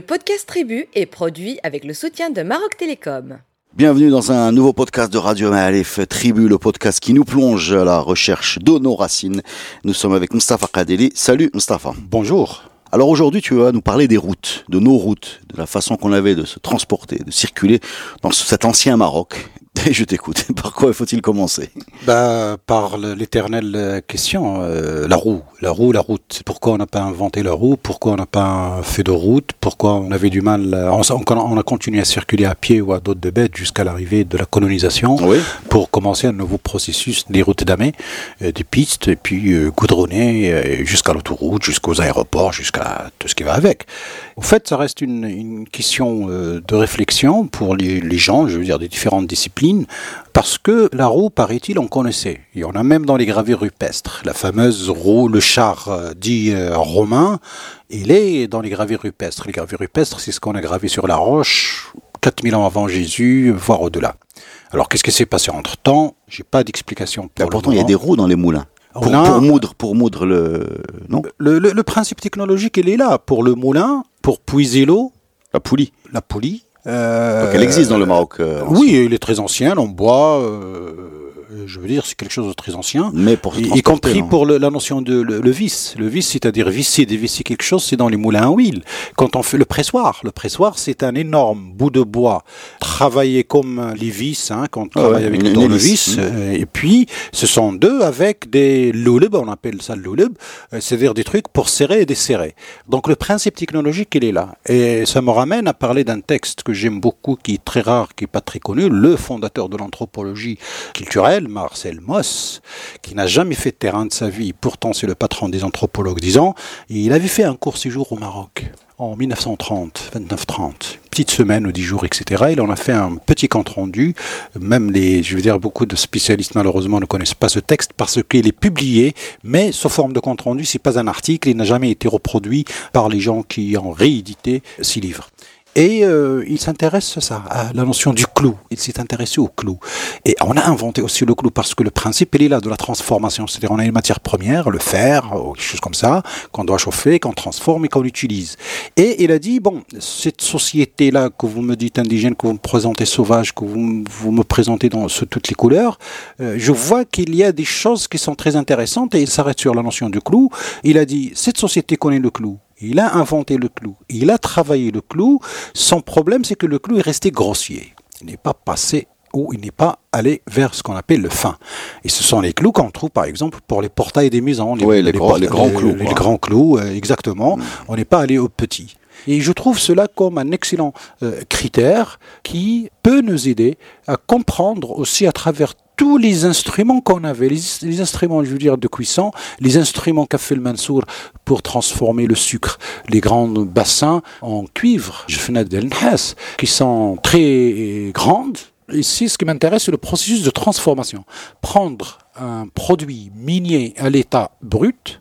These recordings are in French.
Le podcast Tribu est produit avec le soutien de Maroc Télécom. Bienvenue dans un nouveau podcast de Radio Maalif Tribu, le podcast qui nous plonge à la recherche de nos racines. Nous sommes avec Mustafa Kadeli. Salut Mustafa. Bonjour. Alors aujourd'hui, tu vas nous parler des routes, de nos routes, de la façon qu'on avait de se transporter, de circuler dans cet ancien Maroc. Et je t'écoute. Par quoi faut-il commencer? Bah, Par l'éternelle question, euh, la roue. La roue, la route. Pourquoi on n'a pas inventé la roue? Pourquoi on n'a pas fait de route? Pourquoi on avait du mal on, on, a continué à circuler à pied ou à d'autres de bêtes jusqu'à l'arrivée de la colonisation oui. pour commencer un nouveau processus des routes d'amé, euh, des pistes, et puis euh, goudronner euh, jusqu'à l'autoroute, jusqu'aux aéroports, jusqu'à tout ce qui va avec. Au fait, ça reste une, une question euh, de réflexion pour les, les gens, je veux dire, des différentes disciplines, parce que la roue, paraît-il, on connaissait. Il y en a même dans les gravures rupestres. La fameuse roue, le char euh, dit euh, romain, il est dans les gravures rupestres. Les gravures rupestres, c'est ce qu'on a gravé sur la roche 4000 ans avant Jésus, voire au-delà. Alors, qu'est-ce qui s'est passé entre-temps? J'ai pas d'explication pour le Pourtant, il y a des roues dans les moulins. Pour, a- pour moudre, pour moudre le... Non? Le, le- le principe technologique, il est là. Pour le moulin, pour puiser l'eau, La poulie. la poulie. Euh, Donc elle existe dans le Maroc. euh, Oui, il est très ancien, en bois. Euh, je veux dire, c'est quelque chose de très ancien. Mais pour se Y, compris non. pour le- la notion de le, le vis. Le vis, c'est-à-dire visser, dévisser quelque chose, c'est dans les moulins à huile. Quand on fait le pressoir, le pressoir, c'est un énorme bout de bois travaillé comme les vis, hein, quand on Ah travaille ouais, avec une- le tournevis. hélice. euh, et puis, ce sont deux avec des louleb, on appelle ça le louleb, euh, c'est-à-dire des trucs pour serrer et desserrer. Donc le principe technologique, il est là. Et ça me ramène à parler d'un texte que j'aime beaucoup, qui est très rare, qui est pas très connu, le fondateur de l'anthropologie culturelle, Marcel Moss, qui n'a jamais fait de terrain de sa vie, pourtant c'est le patron des anthropologues, disons, et il avait fait un court séjour au Maroc en 1930, 29-30, petite semaine ou dix jours, etc. Il en a fait un petit compte rendu. Même les, je veux dire, beaucoup de spécialistes malheureusement ne connaissent pas ce texte parce qu'il est publié, mais sous forme de compte rendu, c'est pas un article, il n'a jamais été reproduit par les gens qui ont réédité ces livres. Et euh, il s'intéresse à ça, à la notion du clou. Il s'est intéressé au clou. Et on a inventé aussi le clou parce que le principe, il est là de la transformation. C'est-à-dire, on a une matière première, le fer, ou quelque chose comme ça, qu'on doit chauffer, qu'on transforme et qu'on utilise. Et il a dit, bon, cette société-là que vous me dites indigène, que vous me présentez sauvage, que vous, vous me présentez dans sous toutes les couleurs, euh, je vois qu'il y a des choses qui sont très intéressantes et il s'arrête sur la notion du clou. Il a dit, cette société connaît le clou. Il a inventé le clou. Il a travaillé le clou. Son problème, c'est que le clou est resté grossier. Il n'est pas passé ou il n'est pas allé vers ce qu'on appelle le fin. Et ce sont les clous qu'on trouve, par exemple, pour les portails des maisons. Oui, les gros- les grands clous, Les, grands clous, euh, exactement. On n'est pas allé au petit. Et je trouve cela comme un excellent euh, critère qui peut nous aider à comprendre aussi à travers tous les instruments qu'on avait, les, instruments, je veux dire, de cuisson, les instruments qu'a fait le Mansour pour transformer le sucre, les grands bassins en cuivre, qui sont très grandes. Ici, ce qui m'intéresse, c'est le processus de transformation. Prendre un produit minier à l'état brut,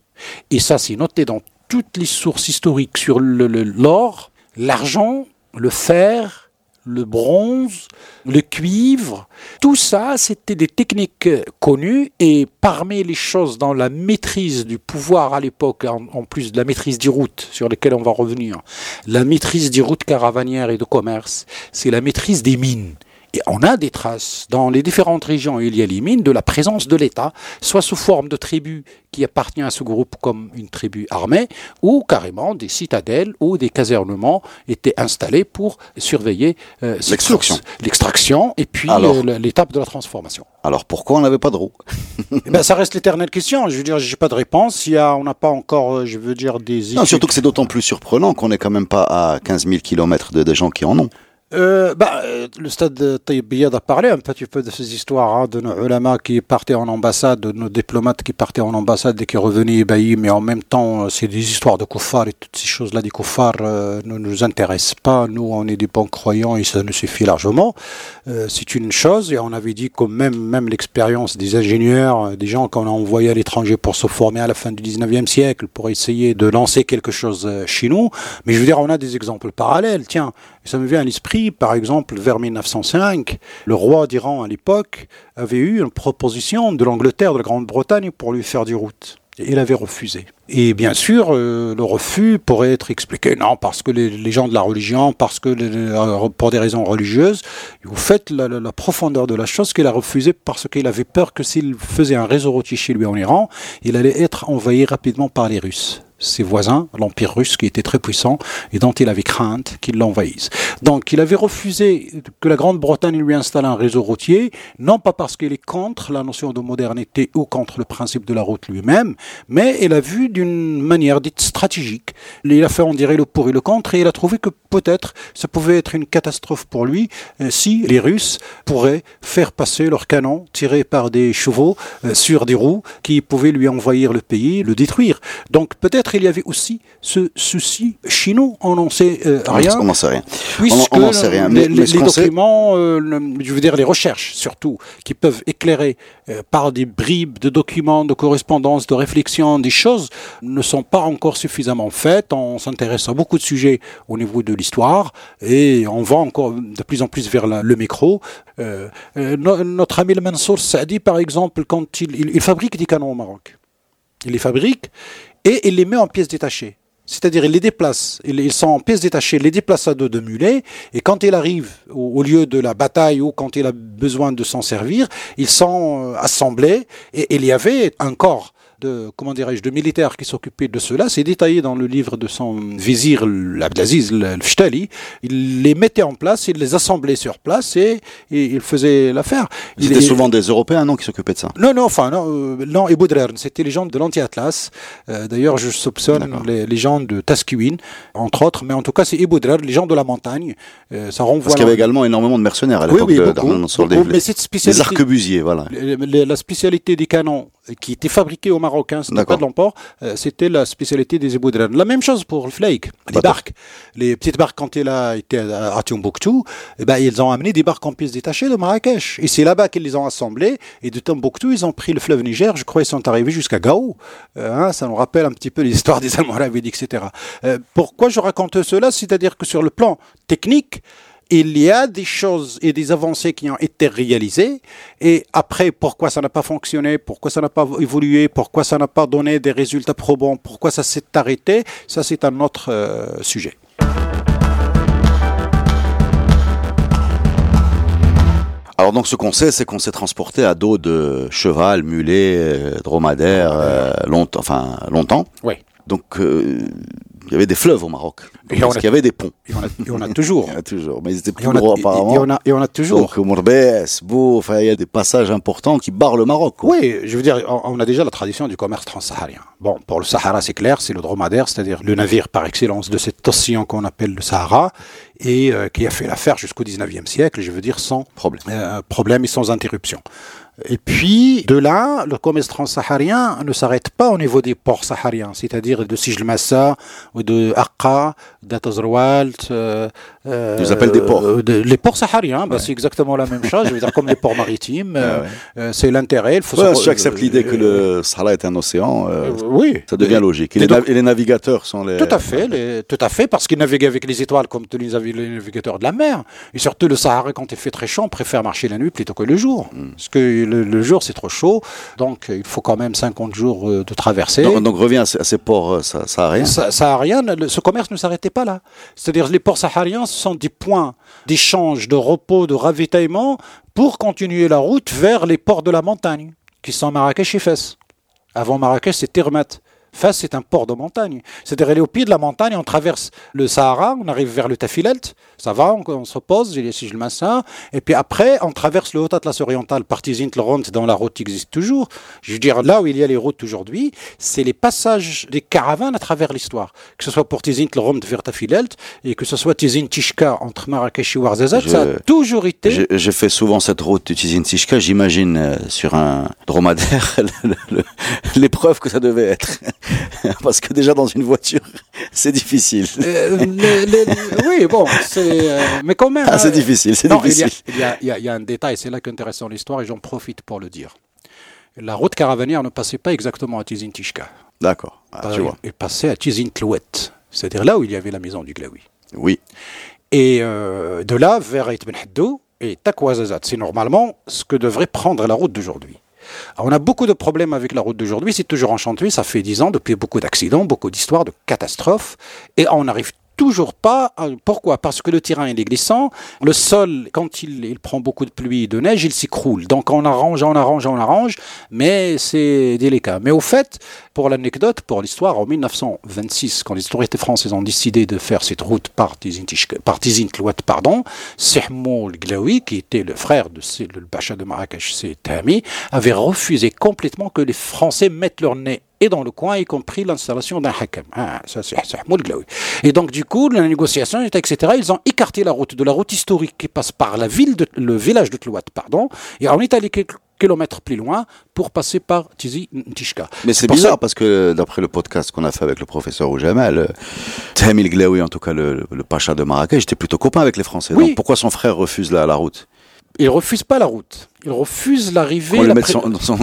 et ça, c'est noté dans toutes les sources historiques sur l'or, l'argent, le fer, le bronze, le cuivre, tout ça, c'était des techniques connues et parmi les choses dans la maîtrise du pouvoir à l'époque, en plus de la maîtrise des routes sur lesquelles on va revenir, la maîtrise des routes caravanières et de commerce, c'est la maîtrise des mines. Et on a des traces dans les différentes régions où il y a les mines de la présence de l'État, soit sous forme de tribus qui appartiennent à ce groupe comme une tribu armée, ou carrément des citadelles ou des casernements étaient installés pour surveiller euh, L'extraction. L'extraction et puis euh, l'étape de la transformation. Alors pourquoi on n'avait pas de roue? Eh ben, ça reste l'éternelle question. Je veux dire, j'ai pas de réponse. Il y a, on n'a pas encore, euh, je veux dire, des Non, surtout que c'est d'autant plus surprenant qu'on n'est quand même pas à 15 000 km de, de gens qui en ont. Euh, bah, euh, le stade de Tayyip Biyad a parlé un petit peu de ces histoires hein, de nos ulama qui partaient en ambassade, de nos diplomates qui partaient en ambassade et qui revenaient ébahis, mais en même temps, euh, c'est des histoires de kuffar et toutes ces choses-là des kuffars euh, ne nous intéressent pas. Nous, on est des bons croyants et ça nous suffit largement. Euh, c'est une chose et on avait dit que même, même l'expérience des ingénieurs, euh, des gens qu'on a envoyés à l'étranger pour se former à la fin du 19e siècle, pour essayer de lancer quelque chose euh, chez nous. Mais je veux dire, on a des exemples parallèles. Tiens, ça me vient à l'esprit, par exemple, vers 1905, le roi d'Iran à l'époque avait eu une proposition de l'Angleterre, de la Grande-Bretagne pour lui faire des routes. il avait refusé. Et bien sûr, euh, le refus pourrait être expliqué, non, parce que les, gens de la religion, parce que euh, pour des raisons religieuses. Vous faites la, la profondeur de la chose qu'il a refusé parce qu'il avait peur que s'il faisait un réseau routier chez lui en Iran, il allait être envahi rapidement par les Russes ses voisins, l'Empire russe qui était très puissant et dont il avait crainte qu'il l'envahisse. Donc il avait refusé que la Grande-Bretagne lui installe un réseau routier, non pas parce qu'il est contre la notion de modernité ou contre le principe de la route lui-même, mais il a vu d'une manière dite stratégique. Il a fait on dirait le pour et le contre et il a trouvé que peut-être ça pouvait être une catastrophe pour lui euh, si les Russes pourraient faire passer leurs canons tirés par des chevaux euh, sur des roues qui pouvaient lui envahir le pays, le détruire. Donc peut-être il y avait aussi ce souci chez nous, on n'en sait euh, rien. On n'en sait rien. On n'en sait rien. Mais, les, documents, euh, je veux dire les recherches surtout, qui peuvent éclairer euh, par des bribes de documents, de correspondances, de réflexions, des choses, ne sont pas encore suffisamment faites. On s'intéresse à beaucoup de sujets au niveau de l'histoire et on va encore de plus en plus vers le micro. notre ami le Mansour Saadi, par exemple, quand il, il fabrique des canons au Maroc, il les fabrique et il les met en pièces détachées. C'est-à-dire, il les déplace, ils sont en pièces détachées, les déplace à dos de mulet, et quand il arrive au, lieu de la bataille ou quand il a besoin de s'en servir, ils sont euh, assemblés, et il y avait un corps de, comment dirais-je, de militaires qui s'occupaient de cela. C'est détaillé dans le livre de son vizir, Abdelaziz al-Fhtali. Il les mettait en place, il les assemblait sur place et, il faisait l'affaire. C'était souvent des Européens, non, qui s'occupaient de ça? Non, non, enfin, non, euh, non et c'était les gens de l'anti-Atlas. Euh, d'ailleurs, je soupçonne les, gens de Taskiwin, entre autres, mais en tout cas, c'est Iboudrer, les gens de la montagne. Euh, ça renvoie Parce qu'il y avait également énormément de mercenaires à l'époque oui, oui, des, arquebusiers, voilà. La spécialité des canons qui était fabriqué au Marocain, c'était pas de l'emport, euh, c'était la spécialité des Eboudren. La même chose pour le flake, les barques. Les petites barques, quand il a été à Timbuktu, eh ben, ils ont amené des barques en pièces détachées de Marrakech. Et c'est là-bas qu'ils les ont assemblées. Et de Timbuktu, ils ont pris le fleuve Niger, je crois qu'ils sont arrivés jusqu'à Gao. Euh, hein, ça nous rappelle un petit peu l'histoire des Almoravides, etc. Euh, pourquoi je raconte cela? C'est-à-dire que sur le plan technique, il y a des choses et des avancées qui ont été réalisées. Et après, pourquoi ça n'a pas fonctionné, pourquoi ça n'a pas évolué, pourquoi ça n'a pas donné des résultats probants, pourquoi ça s'est arrêté, ça c'est un autre euh, sujet. Alors donc ce qu'on sait, c'est qu'on s'est transporté à dos de cheval, mulet, euh, dromadaire, euh, longtemps, enfin longtemps. Oui. Donc il y avait des fleuves au Maroc. Parce qu'il y avait des ponts. Et on a, toujours. il y en a toujours. Mais ils étaient plus gros apparemment. Et on, a, et on a toujours. Donc Mourbès, enfin, il y a des passages importants qui barrent le Maroc. Oui, je veux dire, on, a déjà la tradition du commerce transsaharien. Bon, pour le Sahara, c'est clair, c'est le dromadaire, c'est-à-dire le navire par excellence de cet océan qu'on appelle le Sahara, et euh, qui a fait l'affaire jusqu'au 19e siècle, je veux dire, sans problème, euh, problème et sans interruption. Et puis, de là, le commerce transsaharien ne s'arrête pas au niveau des ports sahariens, c'est-à-dire de Sijlmassa, ou de Aqqa, d'Atazrwalt. Euh, euh, Ils appellent des ports. les ports sahariens, bah, c'est exactement la même chose, je veux dire, comme les ports maritimes. Ah euh, c'est l'intérêt. Il faut si tu acceptes l'idée que le Sahara est un océan, oui. ça devient logique. Et, les, navigateurs sont les. Tout à fait, tout à fait, parce qu'ils naviguent avec les étoiles comme les, les navigateurs de la mer. Et surtout, le Sahara, quand il fait très chaud, on préfère marcher la nuit plutôt que le jour. Hmm. Parce que le, jour, c'est trop chaud. Donc, il faut quand même 50 jours euh, de traversée. Donc, donc reviens à ces, ports euh, sahariens. Sahariens, ce commerce ne s'arrêtait pas là. C'est-à-dire, les ports sahariens, ce sont des points d'échange, de repos, de ravitaillement pour continuer la route vers les ports de la montagne, qui sont Marrakech et Fès. Avant Marrakech, c'est Termet. Fès, c'est un port de montagne. C'est-à-dire, aller au pied de la montagne, on traverse le Sahara, on arrive vers le Tafilelt, ça va, on, se pose, si je le ça, et puis après, on traverse le Haut-Atlas oriental, partie Zintlront, dans la route qui existe toujours. Je veux dire, là où il y a les routes aujourd'hui, c'est les passages des caravanes à travers l'histoire. Que ce soit pour Tlront vers Tafilelt, et que ce soit Tizin Tishka entre Marrakech et Ouarzazate, ça a toujours été. J'ai fait souvent cette route de Tizin Tishka, j'imagine euh, sur un dromadaire l'épreuve que ça devait être. Parce que déjà dans une voiture, c'est difficile. Euh, oui, bon, c'est, euh, mais quand même. Ah, c'est euh, difficile, c'est difficile. Il y, a, y, a, un détail, c'est là qu'intéressant l'histoire et j'en profite pour le dire. La route caravanière ne passait pas exactement à Tizintishka. D'accord, ah, tu vois. Elle passait à Tizintlouet, c'est-à-dire là où il y avait la maison du Glaoui. Oui. Et euh, de là vers Ibn Haddou et Takwazazat. C'est normalement ce que devrait prendre la route d'aujourd'hui. On a beaucoup de problèmes avec la route d'aujourd'hui, c'est toujours en chantier, ça fait dix ans, depuis beaucoup d'accidents, beaucoup d'histoires, de catastrophes, et on arrive toujours pas. Pourquoi? Parce que le terrain est glissant. Le sol, quand il, prend beaucoup de pluie et de neige, il s'écroule. Donc on arrange, on arrange, on arrange, mais c'est délicat. Mais au fait, pour l'anecdote, pour l'histoire, en 1926, quand les autorités françaises ont décidé de faire cette route par Tizin pardon, Sehmou Glaoui, qui était le frère de le Bacha de Marrakech, c'est Tami, avait refusé complètement que les Français mettent leur nez et dans le coin, y compris l'installation d'un hakam. Ah, ça, c'est Et donc, du coup, la négociation, etc., ils ont écarté la route de la route historique qui passe par la ville, de, le village de Tlouat, pardon, et on est allé quelques kilomètres plus loin pour passer par Tizi Ntishka. Mais c'est bizarre parce que d'après le podcast qu'on a fait avec le professeur Oujamal, euh, Tamil Glaoui, en tout cas le, pacha de Marrakech, était plutôt copain avec les Français. Donc pourquoi son frère refuse la, la route? Il refuse pas la route il refuse l'arrivée.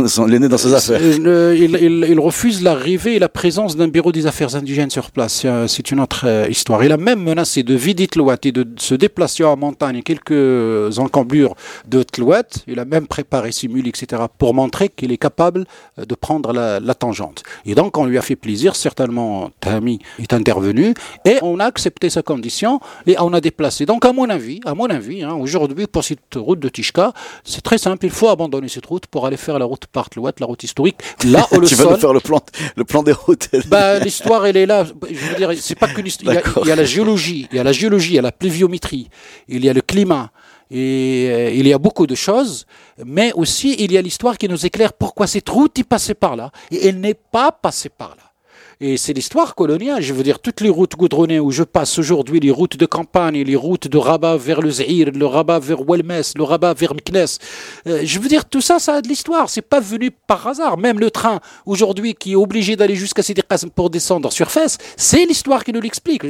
Son, nez dans ses affaires. il, refuse l'arrivée et la présence d'un bureau des affaires indigènes sur place. C'est une autre euh, histoire. Il a même menacé de vider Tlouat et de se déplacer en montagne quelques encombrures de Tlouat. Il a même préparé simule, etc. pour montrer qu'il est capable euh, de prendre la, tangente. Et donc, on lui a fait plaisir. Certainement, Tami est intervenu et on a accepté sa condition et on a déplacé. Donc, à mon avis, à mon avis, hein, aujourd'hui, pour cette route de Tishka, c'est très il faut abandonner cette route pour aller faire la route Partlouat, la route historique. Là où le tu vas nous faire le plan, le plan des routes. Bah, l'histoire, elle est là. Je veux dire, c'est pas qu'une histoire. Il y, a, la géologie, il y a la géologie, il y a la pluviométrie, il y a le climat. Et euh, il y a beaucoup de choses, mais aussi il y a l'histoire qui nous éclaire pourquoi cette route est passée par là. Et elle n'est pas passée par là. Et c'est l'histoire coloniale. Je veux dire, toutes les routes goudronnées où je passe aujourd'hui, les routes de campagne, les routes de Rabat vers le Zahir, le Rabat vers Welmes, le Rabat vers Meknes. Euh, je veux dire, tout ça, ça a de l'histoire. C'est pas venu par hasard. Même le train, aujourd'hui, qui est obligé d'aller jusqu'à Sidi pour descendre sur Fès, c'est l'histoire qui nous l'explique.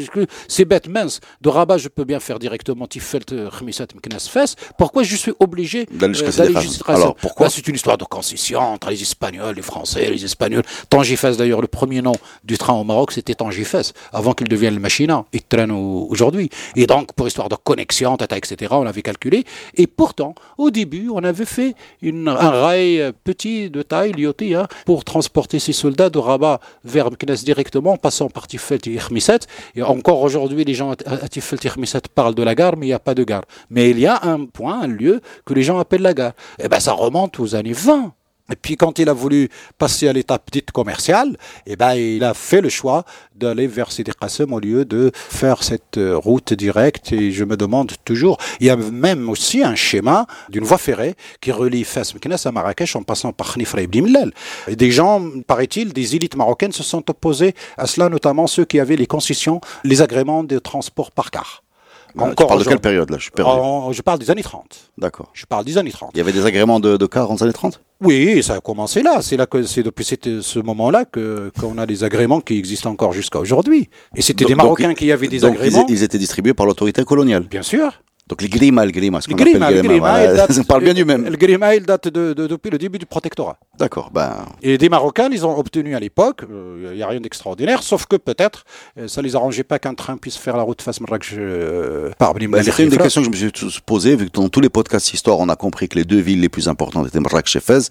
C'est bête, mince. De Rabat, je peux bien faire directement Tifelt, Khmisat, Meknes, Fès. Pourquoi je suis obligé d'aller jusqu'à euh, Alors, pourquoi C'est une histoire de concession entre les Espagnols, les Français, les Espagnols. Tangier d'ailleurs, le premier nom du train au Maroc, c'était Tangifès, avant qu'il devienne le Machina. Il traîne aujourd'hui. Et donc, pour histoire de connexion, tata, etc., on avait calculé. Et pourtant, au début, on avait fait une, un rail petit de taille, Lyoté, hein, pour transporter ces soldats de Rabat vers Meknes directement, en passant par Tifelt et Irmiset. Et encore aujourd'hui, les gens à Tifelt et Irmiset parlent de la gare, mais il n'y a pas de gare. Mais il y a un point, un lieu que les gens appellent la gare. Et eh ben, ça remonte aux années 20. Et puis quand il a voulu passer à l'étape dite commerciale, eh ben, il a fait le choix d'aller vers Sidi Qassem au lieu de faire cette euh, route directe. Et je me demande toujours, il y a même aussi un schéma d'une voie ferrée qui relie Fès Meknes à Marrakech en passant par Khnifra ibn Millal. Et des gens, paraît-il, des élites marocaines se sont opposés à cela, notamment ceux qui avaient les concessions, les agréments de transport par car. Encore tu parles de quelle période là? Je, je parle des années 30. D'accord. Je parle des années 30. Il y avait des agréments de, de car dans les années 30 oui, ça a commencé là. C'est là que c'est depuis ce moment-là que qu'on a des agréments qui existent encore jusqu'à aujourd'hui. Et c'était des Marocains qui avaient des agréments. ils étaient distribués par l'autorité coloniale. Bien sûr. Donc les grima, le grima, ce qu'on appelle le grima, on parle bien du même. Le grima, il date de, depuis le début du protectorat. D'accord. Ben... Et des Marocains, ils ont obtenu à l'époque, il euh, n'y a rien d'extraordinaire, sauf que peut-être, euh, ça les arrangeait pas qu'un train puisse faire la route face Marrakech euh, par ben, C'est une des questions que je me suis posée, vu que dans tous les podcasts histoire, on a compris que les deux villes les plus importantes étaient Marrakech et Fès,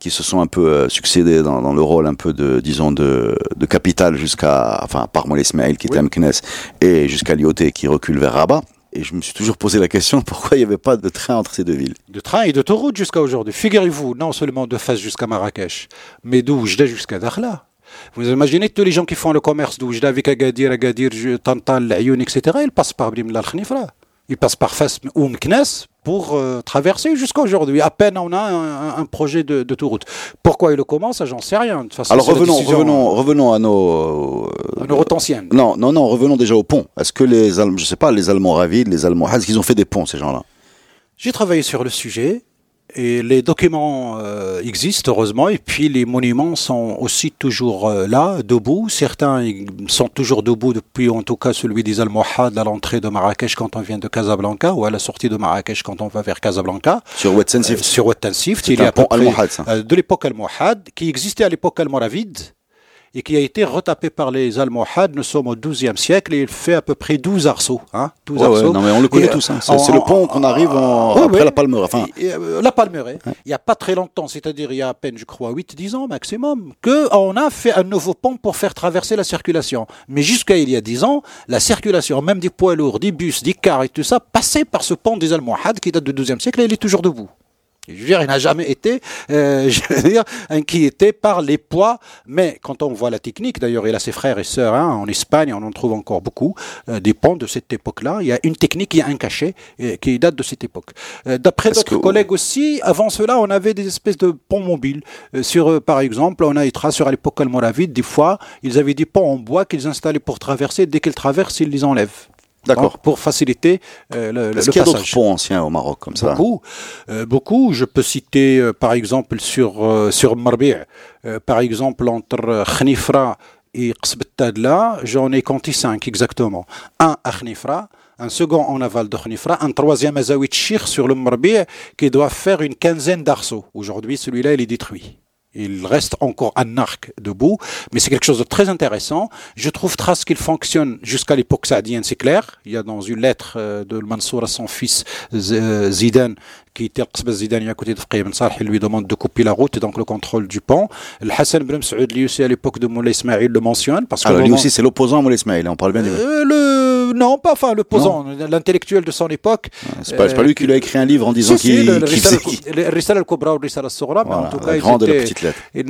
qui se sont un peu euh, succédés dans, dans, le rôle un peu de, disons, de, de capitale jusqu'à, enfin, par Ismail qui était à Meknes et jusqu'à Lyoté qui recule vers Rabat. Et je me suis toujours posé la question pourquoi il n'y avait pas de train entre ces deux villes? De train et d'autoroute jusqu'à aujourd'hui. Figurez-vous, non seulement de Fès jusqu'à Marrakech, mais d'Oujda jusqu'à Dakhla. Vous imaginez tous les gens qui font le commerce d'Oujda avec Agadir, Agadir, Tantal, Ayoun, etc. Ils passent par Brim al Ils passent par Fès ou Meknes pour euh, traverser jusqu'à aujourd'hui. À peine on a un, projet de, de route. Pourquoi il le commence, j'en sais rien. De façon, Alors revenons, revenons, revenons à nos... Euh, à nos routes anciennes. Non, non, non, revenons déjà au pont. Est-ce que les, je sais pas, les Allemands ravides, les Allemands, est-ce qu'ils ont fait des ponts, ces gens-là? J'ai travaillé sur le sujet. Et les documents euh, existent, heureusement, et puis les monuments sont aussi toujours euh, là, debout. Certains sont toujours debout depuis, en tout cas, celui des Almohades à l'entrée de Marrakech quand on vient de Casablanca, ou à la sortie de Marrakech quand on va vers Casablanca. Sur Ouattensif euh, Sur Ouattensif, il y a pont Almohade, ça. de l'époque Almohade, qui existait à l'époque almoravide, et qui a été retapé par les Almohades. Nous sommes au XIIe siècle et il fait à peu près 12 arceaux. Hein, 12 arceaux. non, mais on le connaît tous. Hein. C'est le pont qu'on arrive en, après la Palmeraie. Enfin... Euh, la Palmeraie. Il n'y a pas très longtemps, c'est-à-dire il y a à peine, je crois, 8-10 ans maximum, qu'on a fait un nouveau pont pour faire traverser la circulation. Mais jusqu'à il y a 10 ans, la circulation, même des poids lourds, des bus, des cars et tout ça, passait par ce pont des Almohades qui date du XIIe siècle et il est toujours debout. Je veux dire, il n'a jamais été, euh, je veux dire, inquiété par les poids. Mais quand on voit la technique, d'ailleurs, il a ses frères et sœurs hein, en Espagne, on en trouve encore beaucoup, euh, des ponts de cette époque-là. Il y a une technique, il y a un cachet euh, qui date de cette époque. Euh, d'après d'autres collègues aussi, avant cela, on avait des espèces de ponts mobiles. Euh, sur, par exemple, on a eu trace sur l'époque almoravide, des fois, ils avaient des ponts en bois qu'ils installaient pour traverser. Dès qu'ils traversent, ils les enlèvent. D'accord. Pour faciliter euh, le, le, Est-ce qu'il y a d'autres ponts anciens au Maroc comme ça? Beaucoup. Euh, beaucoup. Je peux citer euh, par exemple sur, euh, sur Marbi', euh, par exemple entre Khnifra et Qsbettadla, j'en ai compté cinq exactement. Un à Khnifra, un second en aval de Khnifra, un troisième à Zawit Shir sur le Marbi' qui doit faire une quinzaine d'arceaux. Aujourd'hui, celui-là, il est détruit. Il reste encore un arc debout, mais c'est quelque chose de très intéressant. Je trouve trace qu'il fonctionne jusqu'à l'époque saadienne, c'est clair. Il y a dans une lettre euh, de Mansour à son fils euh, Zidane qui était Zidane à côté de Fqih Ben il lui demande de couper la route et donc le contrôle du pont. Le Hassan Ben Saoud, lui aussi à l'époque de Moulay Ismail, le mentionne. Parce que Alors lui aussi c'est l'opposant à Moulay Ismail, on parle bien du... Euh, le... Non, pas enfin l'opposant, l'intellectuel de son époque. C'est pas, euh, pas lui qui lui a écrit un livre en disant si, qu'il... Si, le al-Kubra ou le Risal al-Sughra, mais en tout cas... La grande et la il,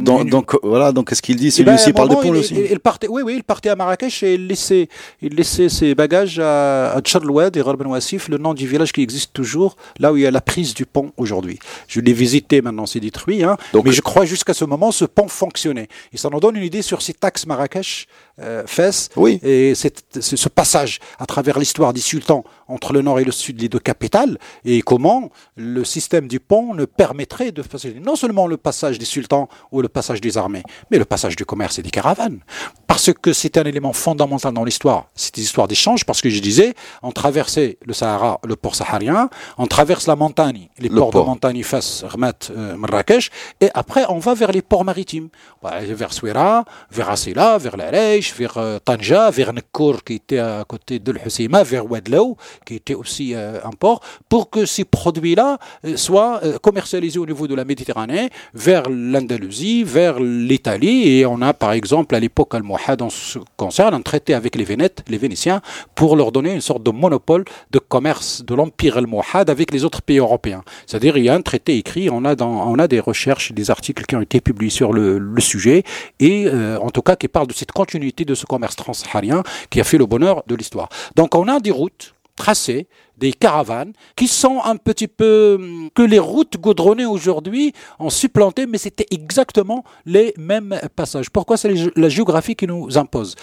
donc, il, donc, voilà, donc qu'est-ce qu'il dit? Celui ben, aussi parle de pont aussi il, partait, Oui, oui, il partait à Marrakech et il laissait, il laissait ses bagages à, à Tcharlouad et Rarben Wassif, le nom du village qui existe toujours, là où il y a la prise du pont aujourd'hui. Je l'ai visité, maintenant c'est détruit, hein, Donc, mais je crois jusqu'à ce moment ce pont fonctionnait. Et ça nous donne une idée sur cet axe Marrakech, euh, Fès, oui. et cette, ce passage à travers l'histoire des sultans entre le nord et le sud, les deux capitales, et comment le système du pont ne permettrait de faciliter non seulement le passage des sultans ou le passage des armées, mais le passage du commerce et des caravanes. Parce que c'est un élément fondamental dans l'histoire. C'est une histoire d'échange, parce que je disais, on traversait le Sahara, le port saharien, on traverse la montagne, les Le ports port. de montagne Fès, Ramat, euh, Marrakech, et après on va vers les ports maritimes, vers Souira, vers Asila, vers l'Areich, vers euh, Tanja, vers Nekkour qui était à côté de l'Husseima, vers Wadlou qui était aussi euh, un port, pour que ces produits-là euh, soient euh, commercialisés au niveau de la Méditerranée, vers l'Andalousie, vers l'Italie, et on a par exemple à l'époque almohade en ce concerne un traité avec les Vénètes, les Vénitiens, pour leur donner une sorte de monopole de commerce de l'empire almohade avec les autres pays européens. C'est-à-dire il y a un traité écrit, on a, dans, on a des recherches, des articles qui ont été publiés sur le, le sujet, et euh, en tout cas qui parlent de cette continuité de ce commerce transsaharien qui a fait le bonheur de l'histoire. Donc on a des routes tracées, des caravanes qui sont un petit peu hum, que les routes goudronnées aujourd'hui ont supplanté, mais c'était exactement les mêmes passages. Pourquoi c'est la géographie qui nous impose?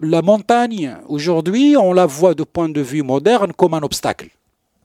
La montagne, aujourd'hui, on la voit de point de vue moderne comme un obstacle.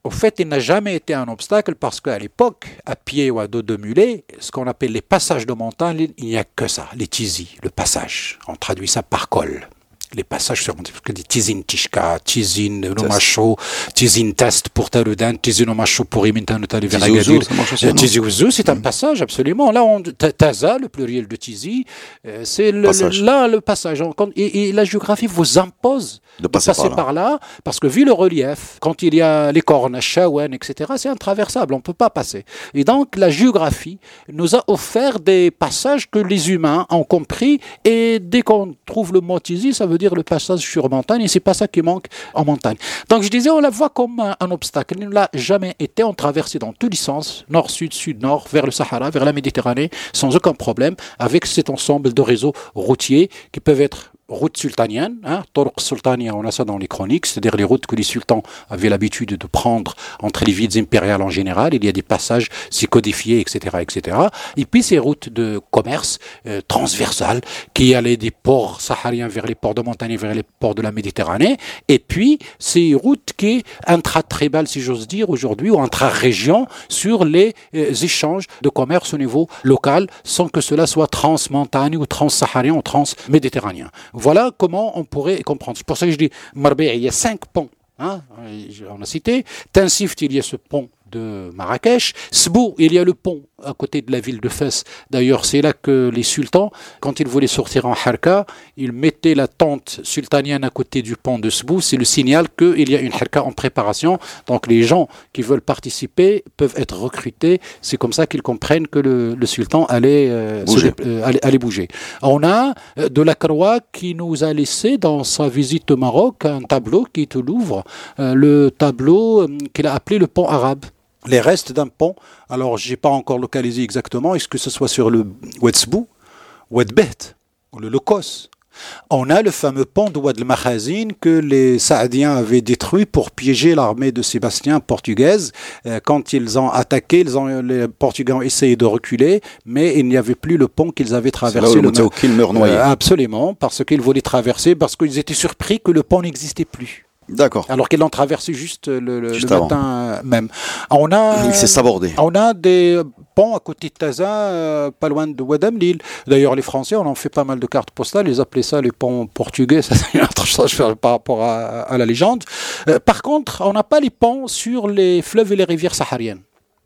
Au fait, il n'a jamais été un obstacle parce qu'à l'époque, à pied ou à dos de mulet, ce qu'on appelle les passages de montagne, il n'y a que ça, les tizi, le passage. On traduit ça par col. Les passages sur parce que des tizin tishka, tizin nomacho, tizin test pour Taludan, tizin nomacho pour Imintan non Tizi Ouzou, c'est un passage, absolument. Là, on, Ta- Taza, le pluriel de Tizi, euh, c'est là le passage. Et, et la géographie vous impose De passer par là. par là, parce que vu le relief, quand il y a les cornes, Shawen, etc., c'est intraversable, on ne peut pas passer. Et donc la géographie nous a offert des passages que les humains ont compris, et dès qu'on trouve le mot Tizi, ça veut dire le passage sur montagne, et c'est pas ça qui manque en montagne. Donc je disais, on la voit comme un, un obstacle, il ne l'a jamais été, on traversait dans tous les sens, nord, sud, sud, nord, vers le Sahara, vers la Méditerranée, sans aucun problème, avec cet ensemble de réseaux routiers qui peuvent être route sultanienne, hein, sultania, on a ça dans les chroniques, c'est-à-dire les routes que les sultans avaient l'habitude de prendre entre les villes impériales en général. Il y a des passages, c'est codifié, etc., etc. Et puis ces routes de commerce euh, transversales qui allaient des ports sahariens vers les ports de montagne, vers les ports de la Méditerranée. Et puis ces routes qui intra-tribales, si j'ose dire, aujourd'hui, ou intra-région, sur les euh, échanges de commerce au niveau local, sans que cela soit transmontagne ou transsaharien ou transméditerranéen. Voilà comment on pourrait comprendre. C'est pour ça que je dis, Marbella, il y a cinq ponts hein, on a cité. Tinsift, il y a ce pont de Marrakech. Sbou, il y a le pont à côté de la ville de Fès. D'ailleurs, c'est là que les sultans, quand ils voulaient sortir en Harka, ils mettaient la tente sultanienne à côté du pont de Sbou. C'est le signal qu'il y a une Harka en préparation. Donc les gens qui veulent participer peuvent être recrutés. C'est comme ça qu'ils comprennent que le, sultan allait, euh, bouger. Euh, allait, bouger. On a euh, de la Croix qui nous a laissé dans sa visite au Maroc un tableau qui te l'ouvre, le tableau qu'il a appelé le pont arabe les restes d'un pont. Alors, j'ai pas encore localisé exactement. Est-ce que ce soit sur le Ouetzbou, Ouedbet, ou le Lokos on a le fameux pont de Ouad el que les Saadiens avaient détruit pour piéger l'armée de Sébastien portugaise. Euh, quand ils ont attaqué, ils ont, les Portugais ont essayé de reculer, mais il n'y avait plus le pont qu'ils avaient traversé. Meurt noyé. Euh, absolument, parce qu'ils voulaient traverser, parce qu'ils étaient surpris que le pont n'existait plus. D'accord. Alors qu'ils l'ont traversé juste le, matin même. On a, Il s'est sabordé. On a des ponts à côté de Taza, euh, pas loin de Ouadamlil. D'ailleurs, les Français, on en fait pas mal de cartes postales. Ils appelaient ça les ponts portugais. Ça, c'est une autre chose par rapport à, la légende. Euh, par contre, on n'a pas les ponts sur les fleuves et les rivières sahariennes.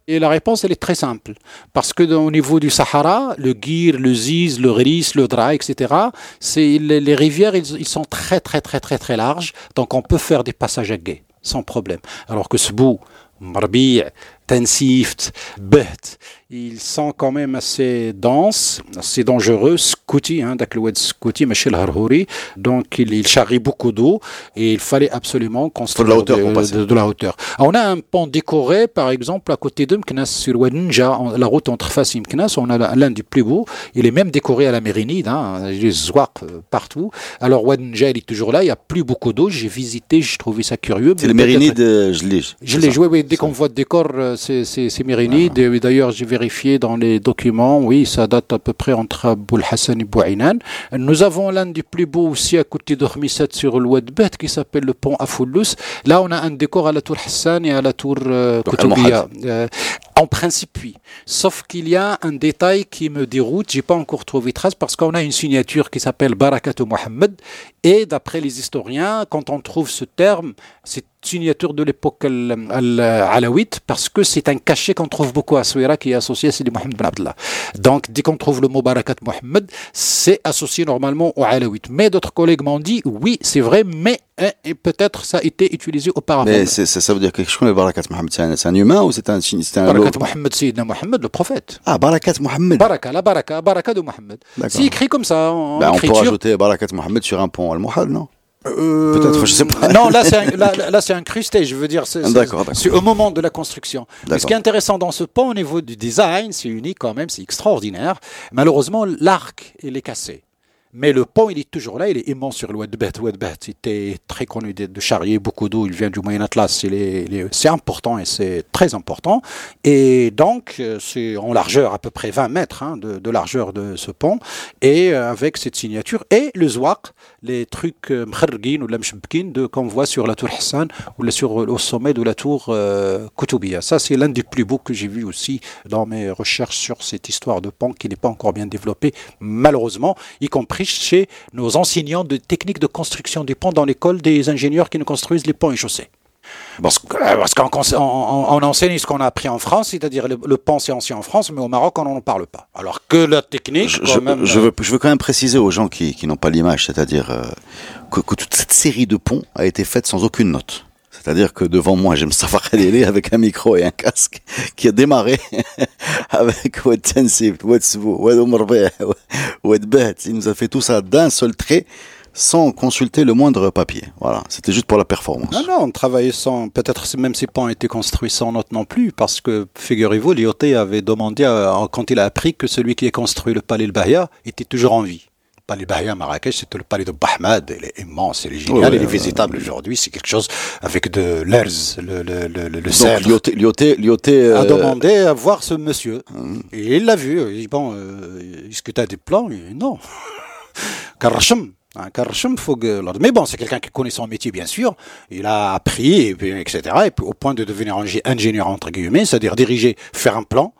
Et la réponse, elle est très simple. Parce que au niveau du Sahara, le Gir, le Ziz, le Ris, le Dra, etc., c'est, les, rivières, ils, sont très, très, très, très, très larges. Donc, on peut faire des passages à guet, sans problème. Alors que ce bout, Marbi', Tensift, Bet, ils sont quand même assez denses, assez dangereux. Scouty, hein, Scouty, Michel Harhouri. Donc, il, il charrie beaucoup d'eau et il fallait absolument construire de la hauteur. De, la hauteur. on a un pont décoré, par exemple, à côté de Mknas, sur Wadinja, la route entre Fas et Mknas. On a l'un des plus beaux. Il est même décoré à la Mérinide, hein, les zouak euh, partout. Alors, Wadinja, il est toujours là. Il n'y a plus beaucoup d'eau. J'ai visité, j'ai trouvé ça curieux. C'est le Mérinide, euh, je l'ai. Je l'ai joué, oui. Dès qu'on voit le décor, euh, c'est Mérinide. D'ailleurs, j'ai vérifié dans les documents, oui, ça date à peu près entre Aboul Hassan et Bouainan. Nous avons l'un des plus beaux aussi à côté de Khmisat sur le Ouadbet qui s'appelle le pont Afoullus. Là, on a un décor à la tour Hassan et à la tour euh, euh, en principe, oui. Sauf qu'il y a un détail qui me déroute. J'ai pas encore trouvé trace parce qu'on a une signature qui s'appelle Barakat Mohammed. Et d'après les historiens, quand on trouve ce terme, c'est signature de l'époque alawite parce que c'est un cachet qu'on trouve beaucoup à Souira qui est associé à Sidi Mohamed Ben Abdallah. Donc, dès qu'on trouve le mot Barakat Mohammed, c'est associé normalement au alawites. Mais d'autres collègues m'ont dit, oui, c'est vrai, mais hein, peut-être ça a été utilisé auparavant. Mais ça, veut dire quelque chose, le Barakat Mohammed, c'est un, humain ou c'est un, un Barakat Mohammed, c'est Mohammed, le prophète. Ah, Barakat Mohammed. Baraka, la Baraka, Baraka de Mohammed. C'est écrit comme ça. En ben, on peut rajouter Barakat Mohammed sur un pont al-Muhal, non? Euh, Peut-être, je sais pas. Non, là c'est, là, c'est incrusté, je veux dire. C'est, c'est au moment de la construction. ce qui est intéressant dans ce pont, au niveau du design, c'est unique quand même, c'est extraordinaire. Malheureusement, l'arc, il est cassé. Mais le pont, il est toujours là, il est immense sur le Ouadbet. Ouadbet était très connu de, charrier beaucoup d'eau, il vient du Moyen Atlas, c'est important et c'est très important. Et donc, euh, c'est en largeur à peu près 20 mètres hein, de, largeur de ce pont, et euh, avec cette signature, et le Zouak, les trucs euh, mkhargin ou de qu'on voit sur la tour Hassan ou sur, au sommet de la tour euh, Koutoubia. Ça, c'est l'un des plus beaux que j'ai vu aussi dans mes recherches sur cette histoire de pont qui n'est pas encore bien développée, malheureusement, y compris chez nos enseignants de techniques de construction des ponts dans l'école des ingénieurs qui nous construisent les ponts et chaussées. Parce, qu'on on, enseigne ce qu'on a appris en France, c'est-à-dire le, pont c'est ancien en France, mais au Maroc on n'en parle pas. Alors que la technique, je, je, même, je, veux, je, veux, quand même préciser aux gens qui, qui n'ont pas l'image, c'est-à-dire euh, que, que, toute cette série de ponts a été faite sans aucune note. C'est-à-dire que devant moi, j'ai Mustafa Khalili avec un micro et un casque qui a démarré avec Oued Tensif, Oued Sbou, Oued Oued Bet. Il nous a fait tout ça d'un seul trait sans consulter le moindre papier. Voilà, c'était juste pour la performance. Non, non, on travaillait sans. Peut-être même ces ont été construits sans note non plus, parce que figurez-vous, Lyoté avait demandé, quand il a appris que celui qui a construit le palais de Bahia était toujours en vie palais Bahia Marrakech, c'était le palais de Bahmad. Il est immense, il est génial, il est visitable aujourd'hui. C'est quelque chose avec de l'herz, le, le, le, le Donc, Lyoté, Lyoté, a euh, demandé à voir ce monsieur. Hum. Et il l'a vu. Il dit, bon, euh, est-ce que tu as des plans? Dit, Non. Karachim. Un hein, Mais bon, c'est quelqu'un qui connaît son métier, bien sûr. Il a appris, et puis, etc. Et puis, au point de devenir ingénieur, entre guillemets, c'est-à-dire diriger, faire un plan,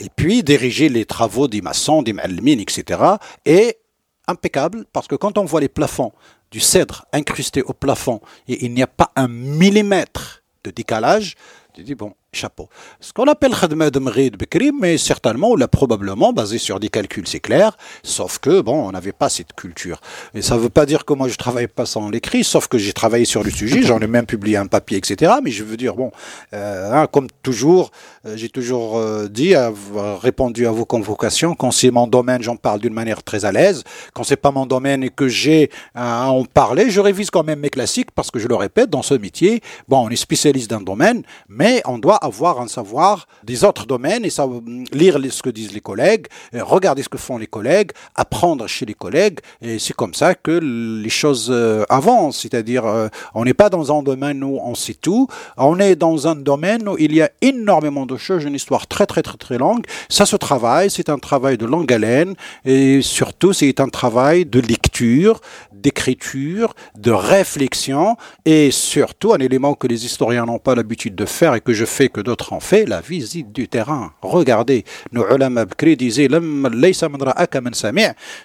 et puis diriger les travaux des maçons, des malmines, etc. Et impeccable, parce que quand on voit les plafonds du cèdre incrusté au plafond et il n'y a pas un millimètre de décalage, tu dis bon, chapeau. Ce qu'on appelle Khadma de Bekri, mais certainement, ou là, probablement basé sur des calculs, c'est clair, sauf que, bon, on n'avait pas cette culture. Et ça ne veut pas dire que moi je travaille pas sans l'écrit, sauf que j'ai travaillé sur le sujet, j'en ai même publié un papier, etc. Mais je veux dire, bon, euh, hein, comme toujours, euh, j'ai toujours euh, dit, répondu à vos convocations, quand c'est mon domaine, j'en parle d'une manière très à l'aise. Quand c'est pas mon domaine et que j'ai à en parler, je révise quand même mes classiques parce que je le répète, dans ce métier, bon, on est spécialiste d'un domaine, mais on doit avoir un savoir des autres domaines et ça, lire ce que disent les collègues, regarder ce que font les collègues, apprendre chez les collègues. Et c'est comme ça que les choses euh, avancent. C'est-à-dire, euh, on n'est pas dans un domaine où on sait tout. On est dans un domaine où il y a énormément de choses, une histoire très très très très longue. Ça se travaille, c'est un travail de longue haleine et surtout c'est un travail de lecture, d'écriture, de réflexion et surtout un élément que les historiens n'ont pas l'habitude de faire et que je fais que d'autres ont fait, la visite du terrain. Regardez, nos ulama disaient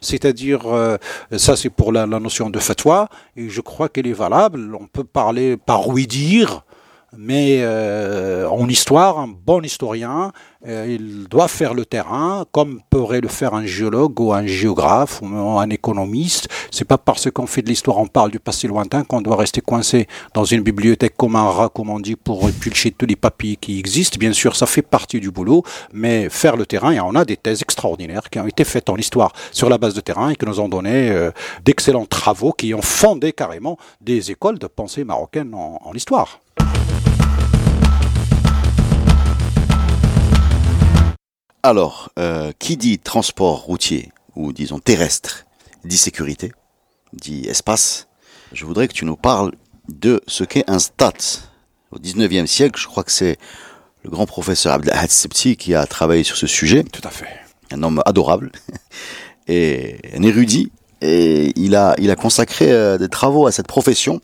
c'est-à-dire, euh, ça c'est pour la, la, notion de fatwa, et je crois qu'elle est valable. On peut parler par oui dire, mais euh, en histoire, un bon historien, euh, il doit faire le terrain comme pourrait le faire un géologue ou un géographe ou un économiste. C'est pas parce qu'on fait de l'histoire, on parle du passé lointain qu'on doit rester coincé dans une bibliothèque comme un rat, comme on dit, pour épulcher tous les papiers qui existent. Bien sûr, ça fait partie du boulot, mais faire le terrain, et on a des thèses extraordinaires qui ont été faites en histoire sur la base de terrain et qui nous ont donné euh, d'excellents travaux qui ont fondé carrément des écoles de pensée marocaine en, en histoire. Alors, euh, qui dit transport routier ou disons terrestre dit sécurité, dit espace. Je voudrais que tu nous parles de ce qu'est un stat. Au 19e siècle, je crois que c'est le grand professeur Abdelhad Septi qui a travaillé sur ce sujet. Tout à fait. Un homme adorable et un érudit. Et il a, il a consacré euh, des travaux à cette profession.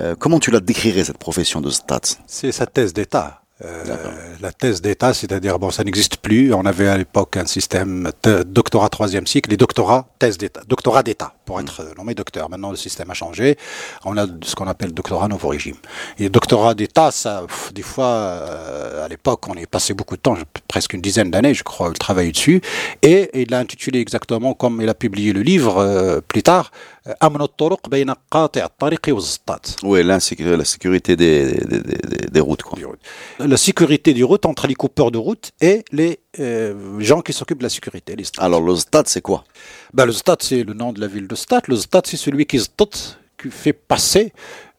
Euh, comment tu la décrirais, cette profession de stat C'est sa thèse d'État. Euh, la thèse d'État, c'est-à-dire, bon, ça n'existe plus. On avait à l'époque un système doctorat troisième cycle, les doctorats, thèse d'État, doctorat d'État, pour mm. être nommé docteur. Maintenant, le système a changé. On a ce qu'on appelle doctorat nouveau régime. Et doctorat d'État, ça, des fois, euh, à l'époque, on est passé beaucoup de temps, presque une dizaine d'années, je crois, le travail dessus. Et il l'a intitulé exactement comme il a publié le livre euh, plus tard, oui, la sécurité des, des, des, des routes. Quoi. La sécurité des routes entre les coupeurs de route et les euh, gens qui s'occupent de la sécurité. Les Alors, le stade, c'est quoi? Ben, Le stade, c'est le nom de la ville de Stade. Le stade, c'est celui qui, qui fait passer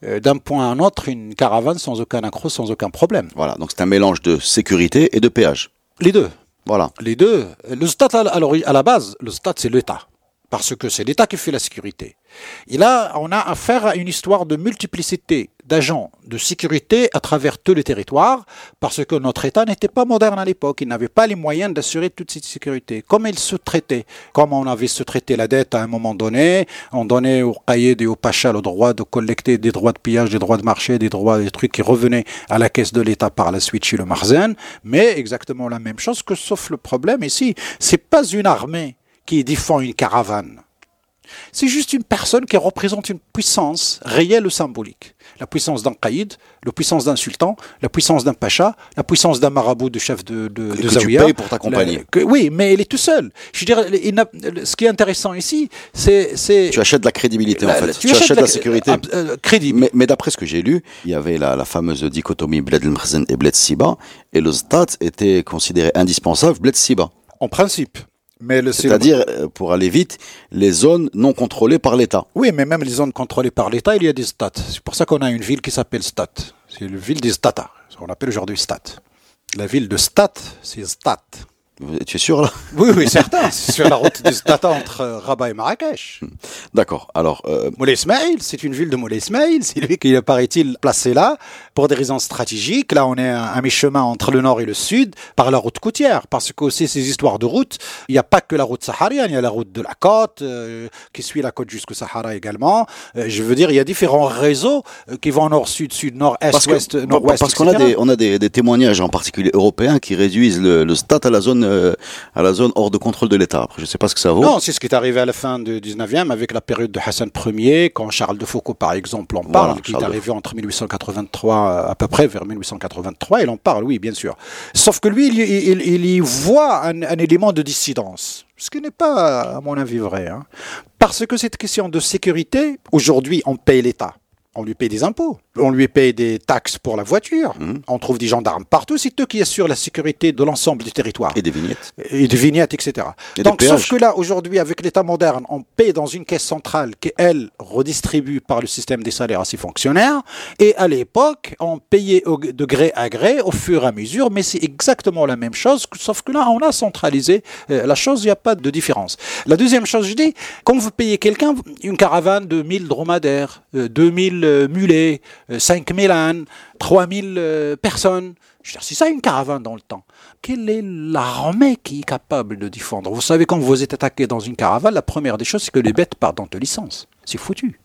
euh, d'un point à un autre une caravane sans aucun accroc, sans aucun problème. Voilà, donc c'est un mélange de sécurité et de péage. Les deux. Voilà. Les deux. Le stade, alors, à la base, le stade, c'est l'État parce que c'est l'État qui fait la sécurité. Et là, on a affaire à une histoire de multiplicité d'agents de sécurité à travers tous les territoires, parce que notre État n'était pas moderne à l'époque, il n'avait pas les moyens d'assurer toute cette sécurité. Comme il se traitait, comme on avait se traité la dette à un moment donné, on donnait au Qaïd et au Pacha le droit de collecter des droits de pillage, des droits de marché, des droits, des trucs qui revenaient à la caisse de l'État par la suite chez le Marzen, mais exactement la même chose que sauf le problème ici, c'est pas une armée qui défend une caravane. C'est juste une personne qui représente une puissance réelle ou symbolique. La puissance d'un caïd, la puissance d'un sultan, la puissance d'un pacha, la puissance d'un marabout de chef de, de, que tu payes pour t'accompagner. Oui, mais il est tout seul. Je dirais, ce qui est intéressant ici, c'est... Tu achètes de la crédibilité, en fait. Tu, achètes de la, sécurité. Euh, crédible. Mais, d'après ce que j'ai lu, il y avait la, fameuse dichotomie Bled el et Bled Siba, et le Stat était considéré indispensable, Bled Siba. En principe. C'est-à-dire, euh, pour aller vite, les zones non contrôlées par l'État. Oui, mais même les zones contrôlées par l'État, il y a des stats. C'est pour ça qu'on a une ville qui s'appelle Stat. C'est la ville des Stata, qu'on appelle aujourd'hui Stat. La ville de Stat, c'est Stat. Tu es sûr là Oui, oui, certain. C'est sur la route des Stata entre euh, Rabat et Marrakech. D'accord. Alors, euh... Ismail, c'est une ville de Moulay Ismail. C'est lui qui, paraît-il, placé là pour des raisons stratégiques. Là, on est à, mi-chemin entre le nord et le sud par la route côtière. Parce que aussi ces histoires de route, il n'y a pas que la route saharienne, il y a la route de la côte euh, qui suit la côte jusqu'au Sahara également. Euh, je veux dire, il y a différents réseaux qui vont nord-sud, sud, nord-est, ouest, nord-ouest. Parce qu'on a des, on a des, témoignages en particulier européens qui réduisent le, le stade à la zone euh, à la zone hors de contrôle de l'État. Je sais pas ce que ça vaut. Non, c'est ce qui est arrivé à la fin du 19e avec la période de Hassan Ier, quand Charles de Foucault, par exemple, en parle, Voilà, qui Charles est arrivé entre 1883, à peu près vers 1883, il en parle, oui, bien sûr. Sauf que lui, il, y- il- il y voit un, un élément de dissidence, ce qui n'est pas, à mon avis, vrai. hein. Parce que cette question de sécurité, aujourd'hui, on paye l'État. On lui paye des impôts, on lui paye des taxes pour la voiture, Mhm. on trouve des gendarmes partout, c'est eux qui assurent la sécurité de l'ensemble du territoire Et des vignettes. et de vignettes, etc. Et Donc, des sauf que là, aujourd'hui, avec l'État moderne, on paie dans une caisse centrale qui, elle, redistribue par le système des salaires à ses fonctionnaires. Et à l'époque, on payait au- de gré à gré, au fur et à mesure, mais c'est exactement la même chose, sauf que là, on a centralisé euh, la chose, il n'y a pas de différence. La deuxième chose, je dis, quand vous payez quelqu'un, une caravane de 1000 dromadaires, euh, 2000 euh, mulets, euh, 5000 ânes, 3000 euh, personnes, je veux dire, c'est ça une caravane dans le temps. Quelle est l'armée qui est capable de défendre? Vous savez, quand vous êtes attaqué dans une caravane, la première des choses, c'est que les bêtes partent dans de licence. C'est foutu.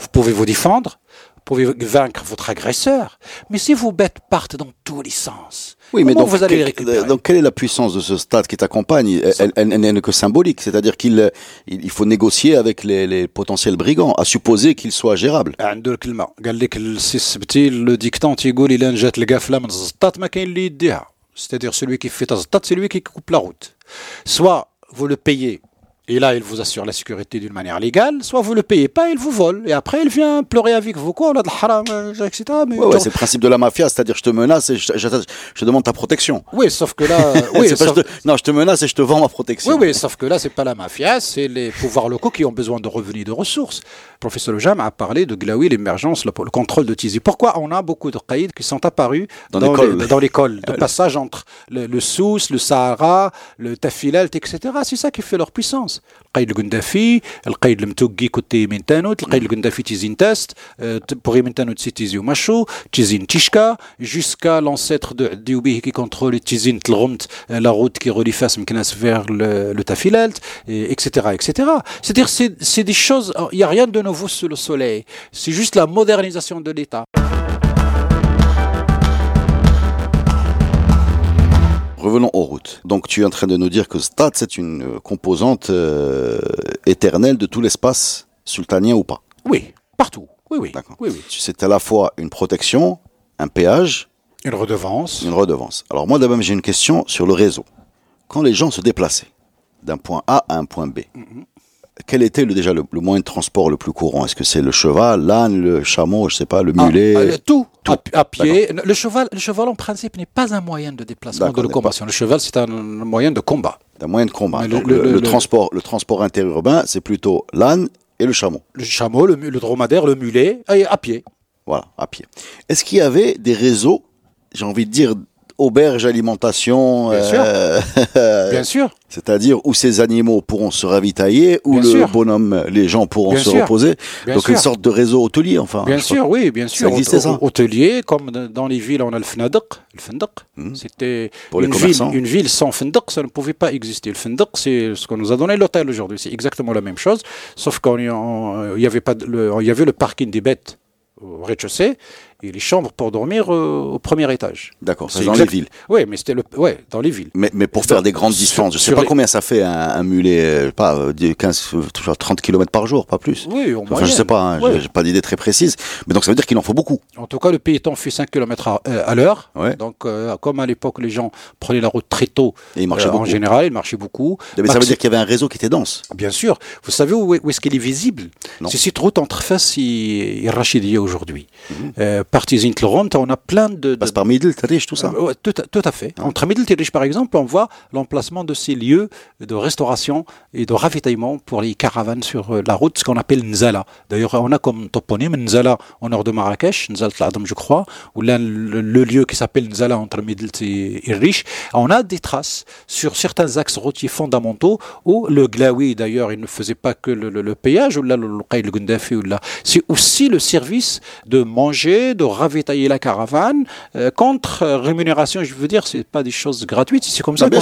Vous pouvez vous défendre, pouvez vaincre votre agresseur, mais si vos bêtes partent dans tous les sens, Oui, mais comment donc, vous allez les quel- récupérer donc quelle est la puissance de ce stade qui t'accompagne Elle, elle- elle n'est que symbolique, c'est-à-dire qu'il euh, il il faut négocier avec les, les potentiels brigands, à supposer qu'ils soient gérables. عنده الكلمه قال لك السي السبتي لو ديكتون تيقول الا جات القافله من الزطات ما كاين اللي يديها c'est-à-dire celui qui fait الزطات c'est lui qui coupe la route soit vous le payez et là il vous assure la sécurité d'une manière légale soit vous le payez pas il vous vole et après il vient pleurer avec vous quoi on a de haram euh, etc mais Ouais, ouais, c'est le principe de la mafia, c'est-à-dire je te menace et je, je- demande ta protection. oui sauf que là oui, pas sauf- te- non, je te menace et je te vends ma protection. Oui, oui, sauf que là, c'est pas la mafia, c'est les pouvoirs locaux qui ont besoin de revenus, de ressources. Le professeur Lejam a parlé de Glaoui, l'émergence, le, le contrôle de Tizi. Pourquoi on a beaucoup de caïds qui sont apparus Dans dans l'école. de passage entre le, le Souss, le Sahara, le Tafilalt, etc. C'est ça qui fait leur puissance. القايد القندافي القايد المتوقي كنتي من تانوت القايد القندافي تيزين تاست euh, pour من تانوت سي تيزي ومشو تيزين تيشكا jusqu'à l'ancêtre de Dioubih qui contrôle Tizin Tlromt, euh, la route qui relie Fas Mknas vers le, le Tafilalt, et, etc., etc. C'est-à-dire, c'est c'est des choses, il n'y a rien de nouveau sous le soleil. Revenons aux routes. Donc tu es en train de nous dire que Stade, c'est une euh, composante euh, éternelle de tout l'espace sultanien ou pas? Oui, partout. Oui, oui. D'accord. Oui, oui. C'est à la fois une protection, un péage, Une redevance. une redevance. Alors moi d'abord j'ai une question sur le réseau. Quand les gens se déplaçaient d'un point A à un point B, quel était le, déjà le, le moyen de transport le plus courant? Est-ce que c'est le cheval, l'âne, le chameau, je sais pas, le Ah, mulet? euh, tout, Tout. À, à pied. Le cheval, le cheval, en principe, n'est pas un moyen de déplacement, de locomotion. Le cheval, c'est un moyen de combat. d'un moyen de combat. Le- le- transport, le transport interurbain, c'est plutôt l'âne et le chameau. Le chameau, le dromadaire, le mulet, et à pied. Voilà, à pied. Est-ce qu'il y avait des réseaux, j'ai envie de dire, auberge alimentation, Bien sûr. euh, Bien sûr. c'est-à-dire où ces animaux pourront se ravitailler, où Bien le sûr. bonhomme, les gens pourront Bien se sûr. reposer. Bien Donc sûr. une sorte de réseau hôtelier, enfin. Bien sûr, oui, bien sûr. existait, ça? Hôte- Hôtelier, comme dans les villes, on a le fnadq. Le fnadq, Mhm. c'était une, une ville sans fnadq, ça ne pouvait pas exister. Le fnadq, c'est ce qu'on nous a donné l'hôtel aujourd'hui. C'est exactement la même chose, sauf qu'il y avait pas de- le, il y avait le parking des bêtes au rez-de-chaussée et les chambres pour dormir euh, au premier étage. D'accord, c'est dans exact- les villes. Oui, mais c'était le, ouais, dans les villes. Mais, mais pour faire des grandes distances, je sais pas les- combien ça fait un, un mulet, euh, pas euh, des 15, euh, toujours 30 km par jour, pas plus. Oui, en Enfin, je moyenne. sais pas, hein, Ouais. j'ai- pas d'idée très précise. Mais donc ça veut dire qu'il en faut beaucoup. En tout cas, le piéton fait 5 km à, euh, à l'heure. Ouais. Donc, euh, comme à l'époque, les gens prenaient la route très tôt, Et il marchait euh, en beaucoup. général, ils marchaient beaucoup. Mais ça veut dire qu'il y avait un réseau qui était dense. Bien sûr. Vous savez où, est- où est-ce qu'il est visible? C'est cette route entre Fès et, et Rachidia aujourd'hui. Mhm. Partie Zintleront, on a plein de... Passe par Middle, Tarish, tout ça. Euh, ouais, tout, à- tout à fait. Entre Middle Tirich, par exemple, on voit l'emplacement de ces lieux de restauration et de ravitaillement pour les caravanes sur euh, la route, ce qu'on appelle Nzala. D'ailleurs, on a comme toponyme Nzala au nord de Marrakech, Nzala Tladam, je crois, ou là, le, le lieu qui s'appelle Nzala entre Middle et, et Rich. On a des traces sur certains axes routiers fondamentaux où le Glaoui, d'ailleurs, il ne faisait pas que le, le- le péage, ou là, le le Gundafi, ou là. C'est aussi le service de manger, de ravitailler la caravane, euh, contre euh, rémunération, je veux dire, c'est pas des choses gratuites. C'est comme ça qu'on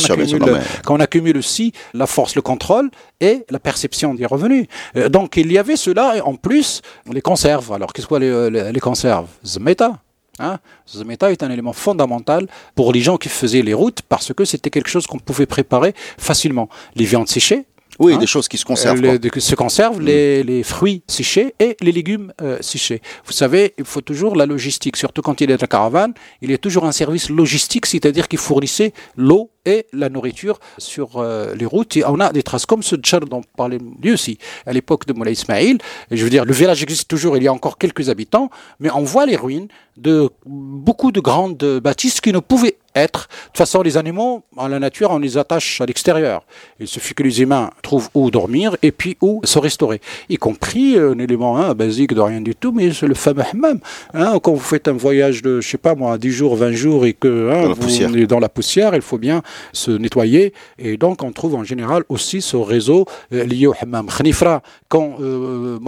accumule, mais- aussi la force, le contrôle et la perception des revenus. Euh, donc il y avait cela et en plus les conserves. Alors qu'est-ce que les, les, les conserves? Zmeta. Hein? Zameta est un élément fondamental pour les gens qui faisaient les routes parce que c'était quelque chose qu'on pouvait préparer facilement. Les viandes séchées, Oui, Hein des choses qui se conservent. euh, de- se conservent les, les fruits séchés et les légumes euh, séchés. Vous savez, il faut toujours la logistique, surtout quand il est à caravane, il y a toujours un service logistique, c'est-à-dire qu'il fournissait l'eau et la nourriture sur euh, les routes. Et on a des traces comme ce Tchar dont parlait lui aussi, à l'époque de Moulay Ismail. Et je veux dire, le village existe toujours, il y a encore quelques habitants, mais on voit les ruines de beaucoup de grandes bâtisses qui ne pouvaient être. De toute façon, les animaux, en la nature, on les attache à l'extérieur. Il suffit que les humains trouvent où dormir et puis où se restaurer. Y compris euh, un élément hein, basique de rien du tout, mais c'est le fameux hammam. Hein, quand vous faites un voyage de, je sais pas moi, 10 jours, 20 jours et que hein, Dans la vous poussière. êtes dans la poussière, il faut bien se nettoyer. Et donc, on trouve en général aussi ce réseau euh, lié au hammam. Khnifra, quand euh,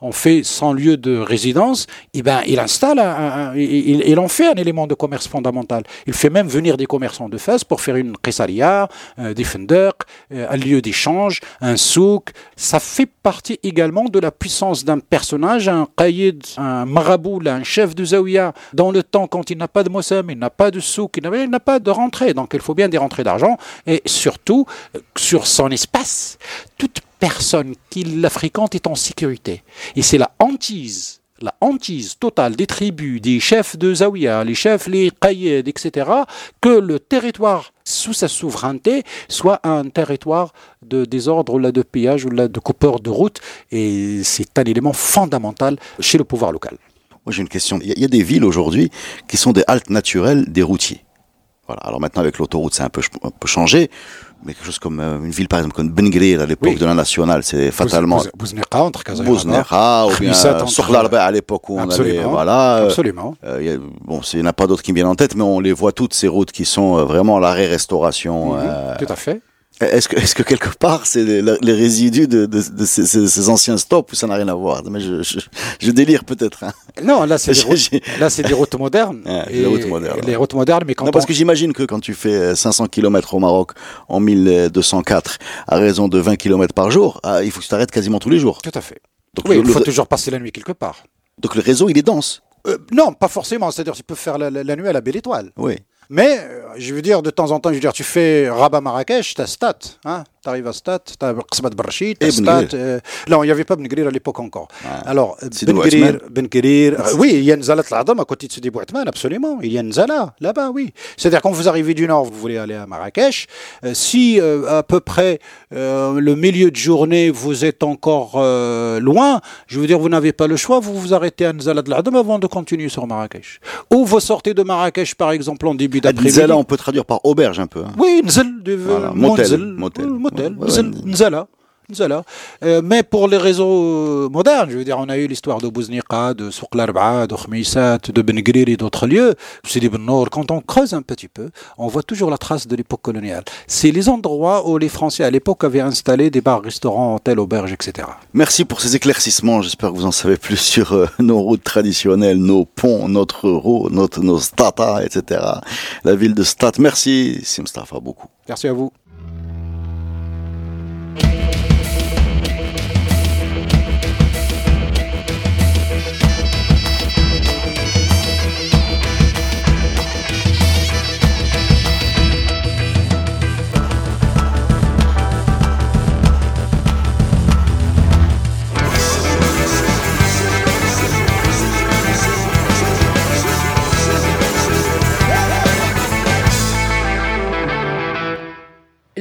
en fait son lieu de résidence, eh ben, il installe, il, en fait un élément de commerce fondamental. Il fait même venir des commerçants de Fès pour faire une qessaria, euh, des fenders, euh, un lieu d'échange, un souk. Ça fait partie également de la puissance d'un personnage, un qaïd, un marabout, un chef de zawiya. Dans le temps, quand il n'a pas de mossam, il n'a pas de souk, il n'a pas de rentrée. Donc il faut bien des rentrées d'argent. Et surtout, euh, sur son espace, toute personne qui la fréquente est en sécurité. Et c'est la hantise la hantise totale des tribus, des chefs de Zawiya, les chefs, les qaïds, etc., que le territoire sous sa souveraineté soit un territoire de désordre là, de pillage ou là, de coupeur de route. Et c'est un élément fondamental chez le pouvoir local. Moi, j'ai une question. Il y a des villes aujourd'hui qui sont des haltes naturelles des routiers. Voilà. Alors maintenant, avec l'autoroute, c'est un peu, un peu changé. Mais quelque chose comme euh, une ville, par exemple, comme Ben Grir, à l'époque Oui. de la nationale, c'est fatalement Bouz- Bouznerqa, entre Kazaï Bouznera, ou bien Sokhlarba à l'époque où on avait, Absolument. voilà. euh, Absolument. euh, a- bon, il n'y en a pas d'autres qui me viennent en tête, mais on les voit toutes ces routes qui sont vraiment l'arrêt restauration. Mhm, Tout à fait. Est-ce que, est-ce que quelque part c'est les, les résidus de, de, de ces, ces- anciens stops ou ça n'a rien à voir? Mais je, je, je délire peut-être. Hein. Non, là, c'est des, routes- j'ai- là, c'est des routes modernes. Ouais, Et des routes modernes, Les routes modernes, mais quand Non, parce que j'imagine que quand tu fais euh, 500 km au Maroc en 1204 à raison de 20 km par jour, ah, il faut que tu t'arrêtes quasiment tous les jours. Tout à fait. Donc, Oui, le, il faut le- toujours passer la nuit quelque part. donc le réseau il est dense. Euh, non, pas forcément. C'est-à-dire, tu peux faire la, la- la nuit à la belle étoile. Oui. Mais, euh, je veux dire, de temps en temps, je veux dire, tu fais Rabat-Marrakech, t'as Stat. Hein tu arrives à Stat, t'as Qsbat Barchid, t'as Et Stat. Euh, non, il n'y avait pas Ben à l'époque encore. Alors, euh, Ben. Gurir, Ben euh, oui, il y a Nzalat l'Adam à côté de Sidi Bouatman, absolument. Il y a Nzala, là-bas, oui. C'est-à-dire, quand vous arrivez du nord, vous voulez aller à Marrakech, euh, si euh, à peu près le milieu de journée, vous êtes encore loin, je veux dire, vous n'avez pas le choix, vous vous arrêtez à Nzala de l'Adam avant de continuer sur Marrakech. Ou vous sortez de Marrakech, par exemple, en début d'après-midi. Nzala, on peut traduire par auberge un peu. hein. Oui, Nzel, de, Voilà, motel, motel. motel, Ouais, ouais. Nzala. Nzala. Euh, mais pour les réseaux euh, modernes, je veux dire, on a eu l'histoire de Bouznika, de Larba, de de Ben Grir et d'autres lieux. Sidi Ben Nour. Quand on creuse un petit peu, on voit toujours la trace de l'époque coloniale. C'est les endroits où les Français à l'époque avaient installé des bars, restaurants, hôtels, auberges, etc. Merci pour ces éclaircissements. J'espère que vous en savez plus sur euh, nos routes traditionnelles, nos ponts, notre euro, notre, nos stata, etc. La ville de Stat. Merci, Simstafa, beaucoup. Merci à vous. Yeah.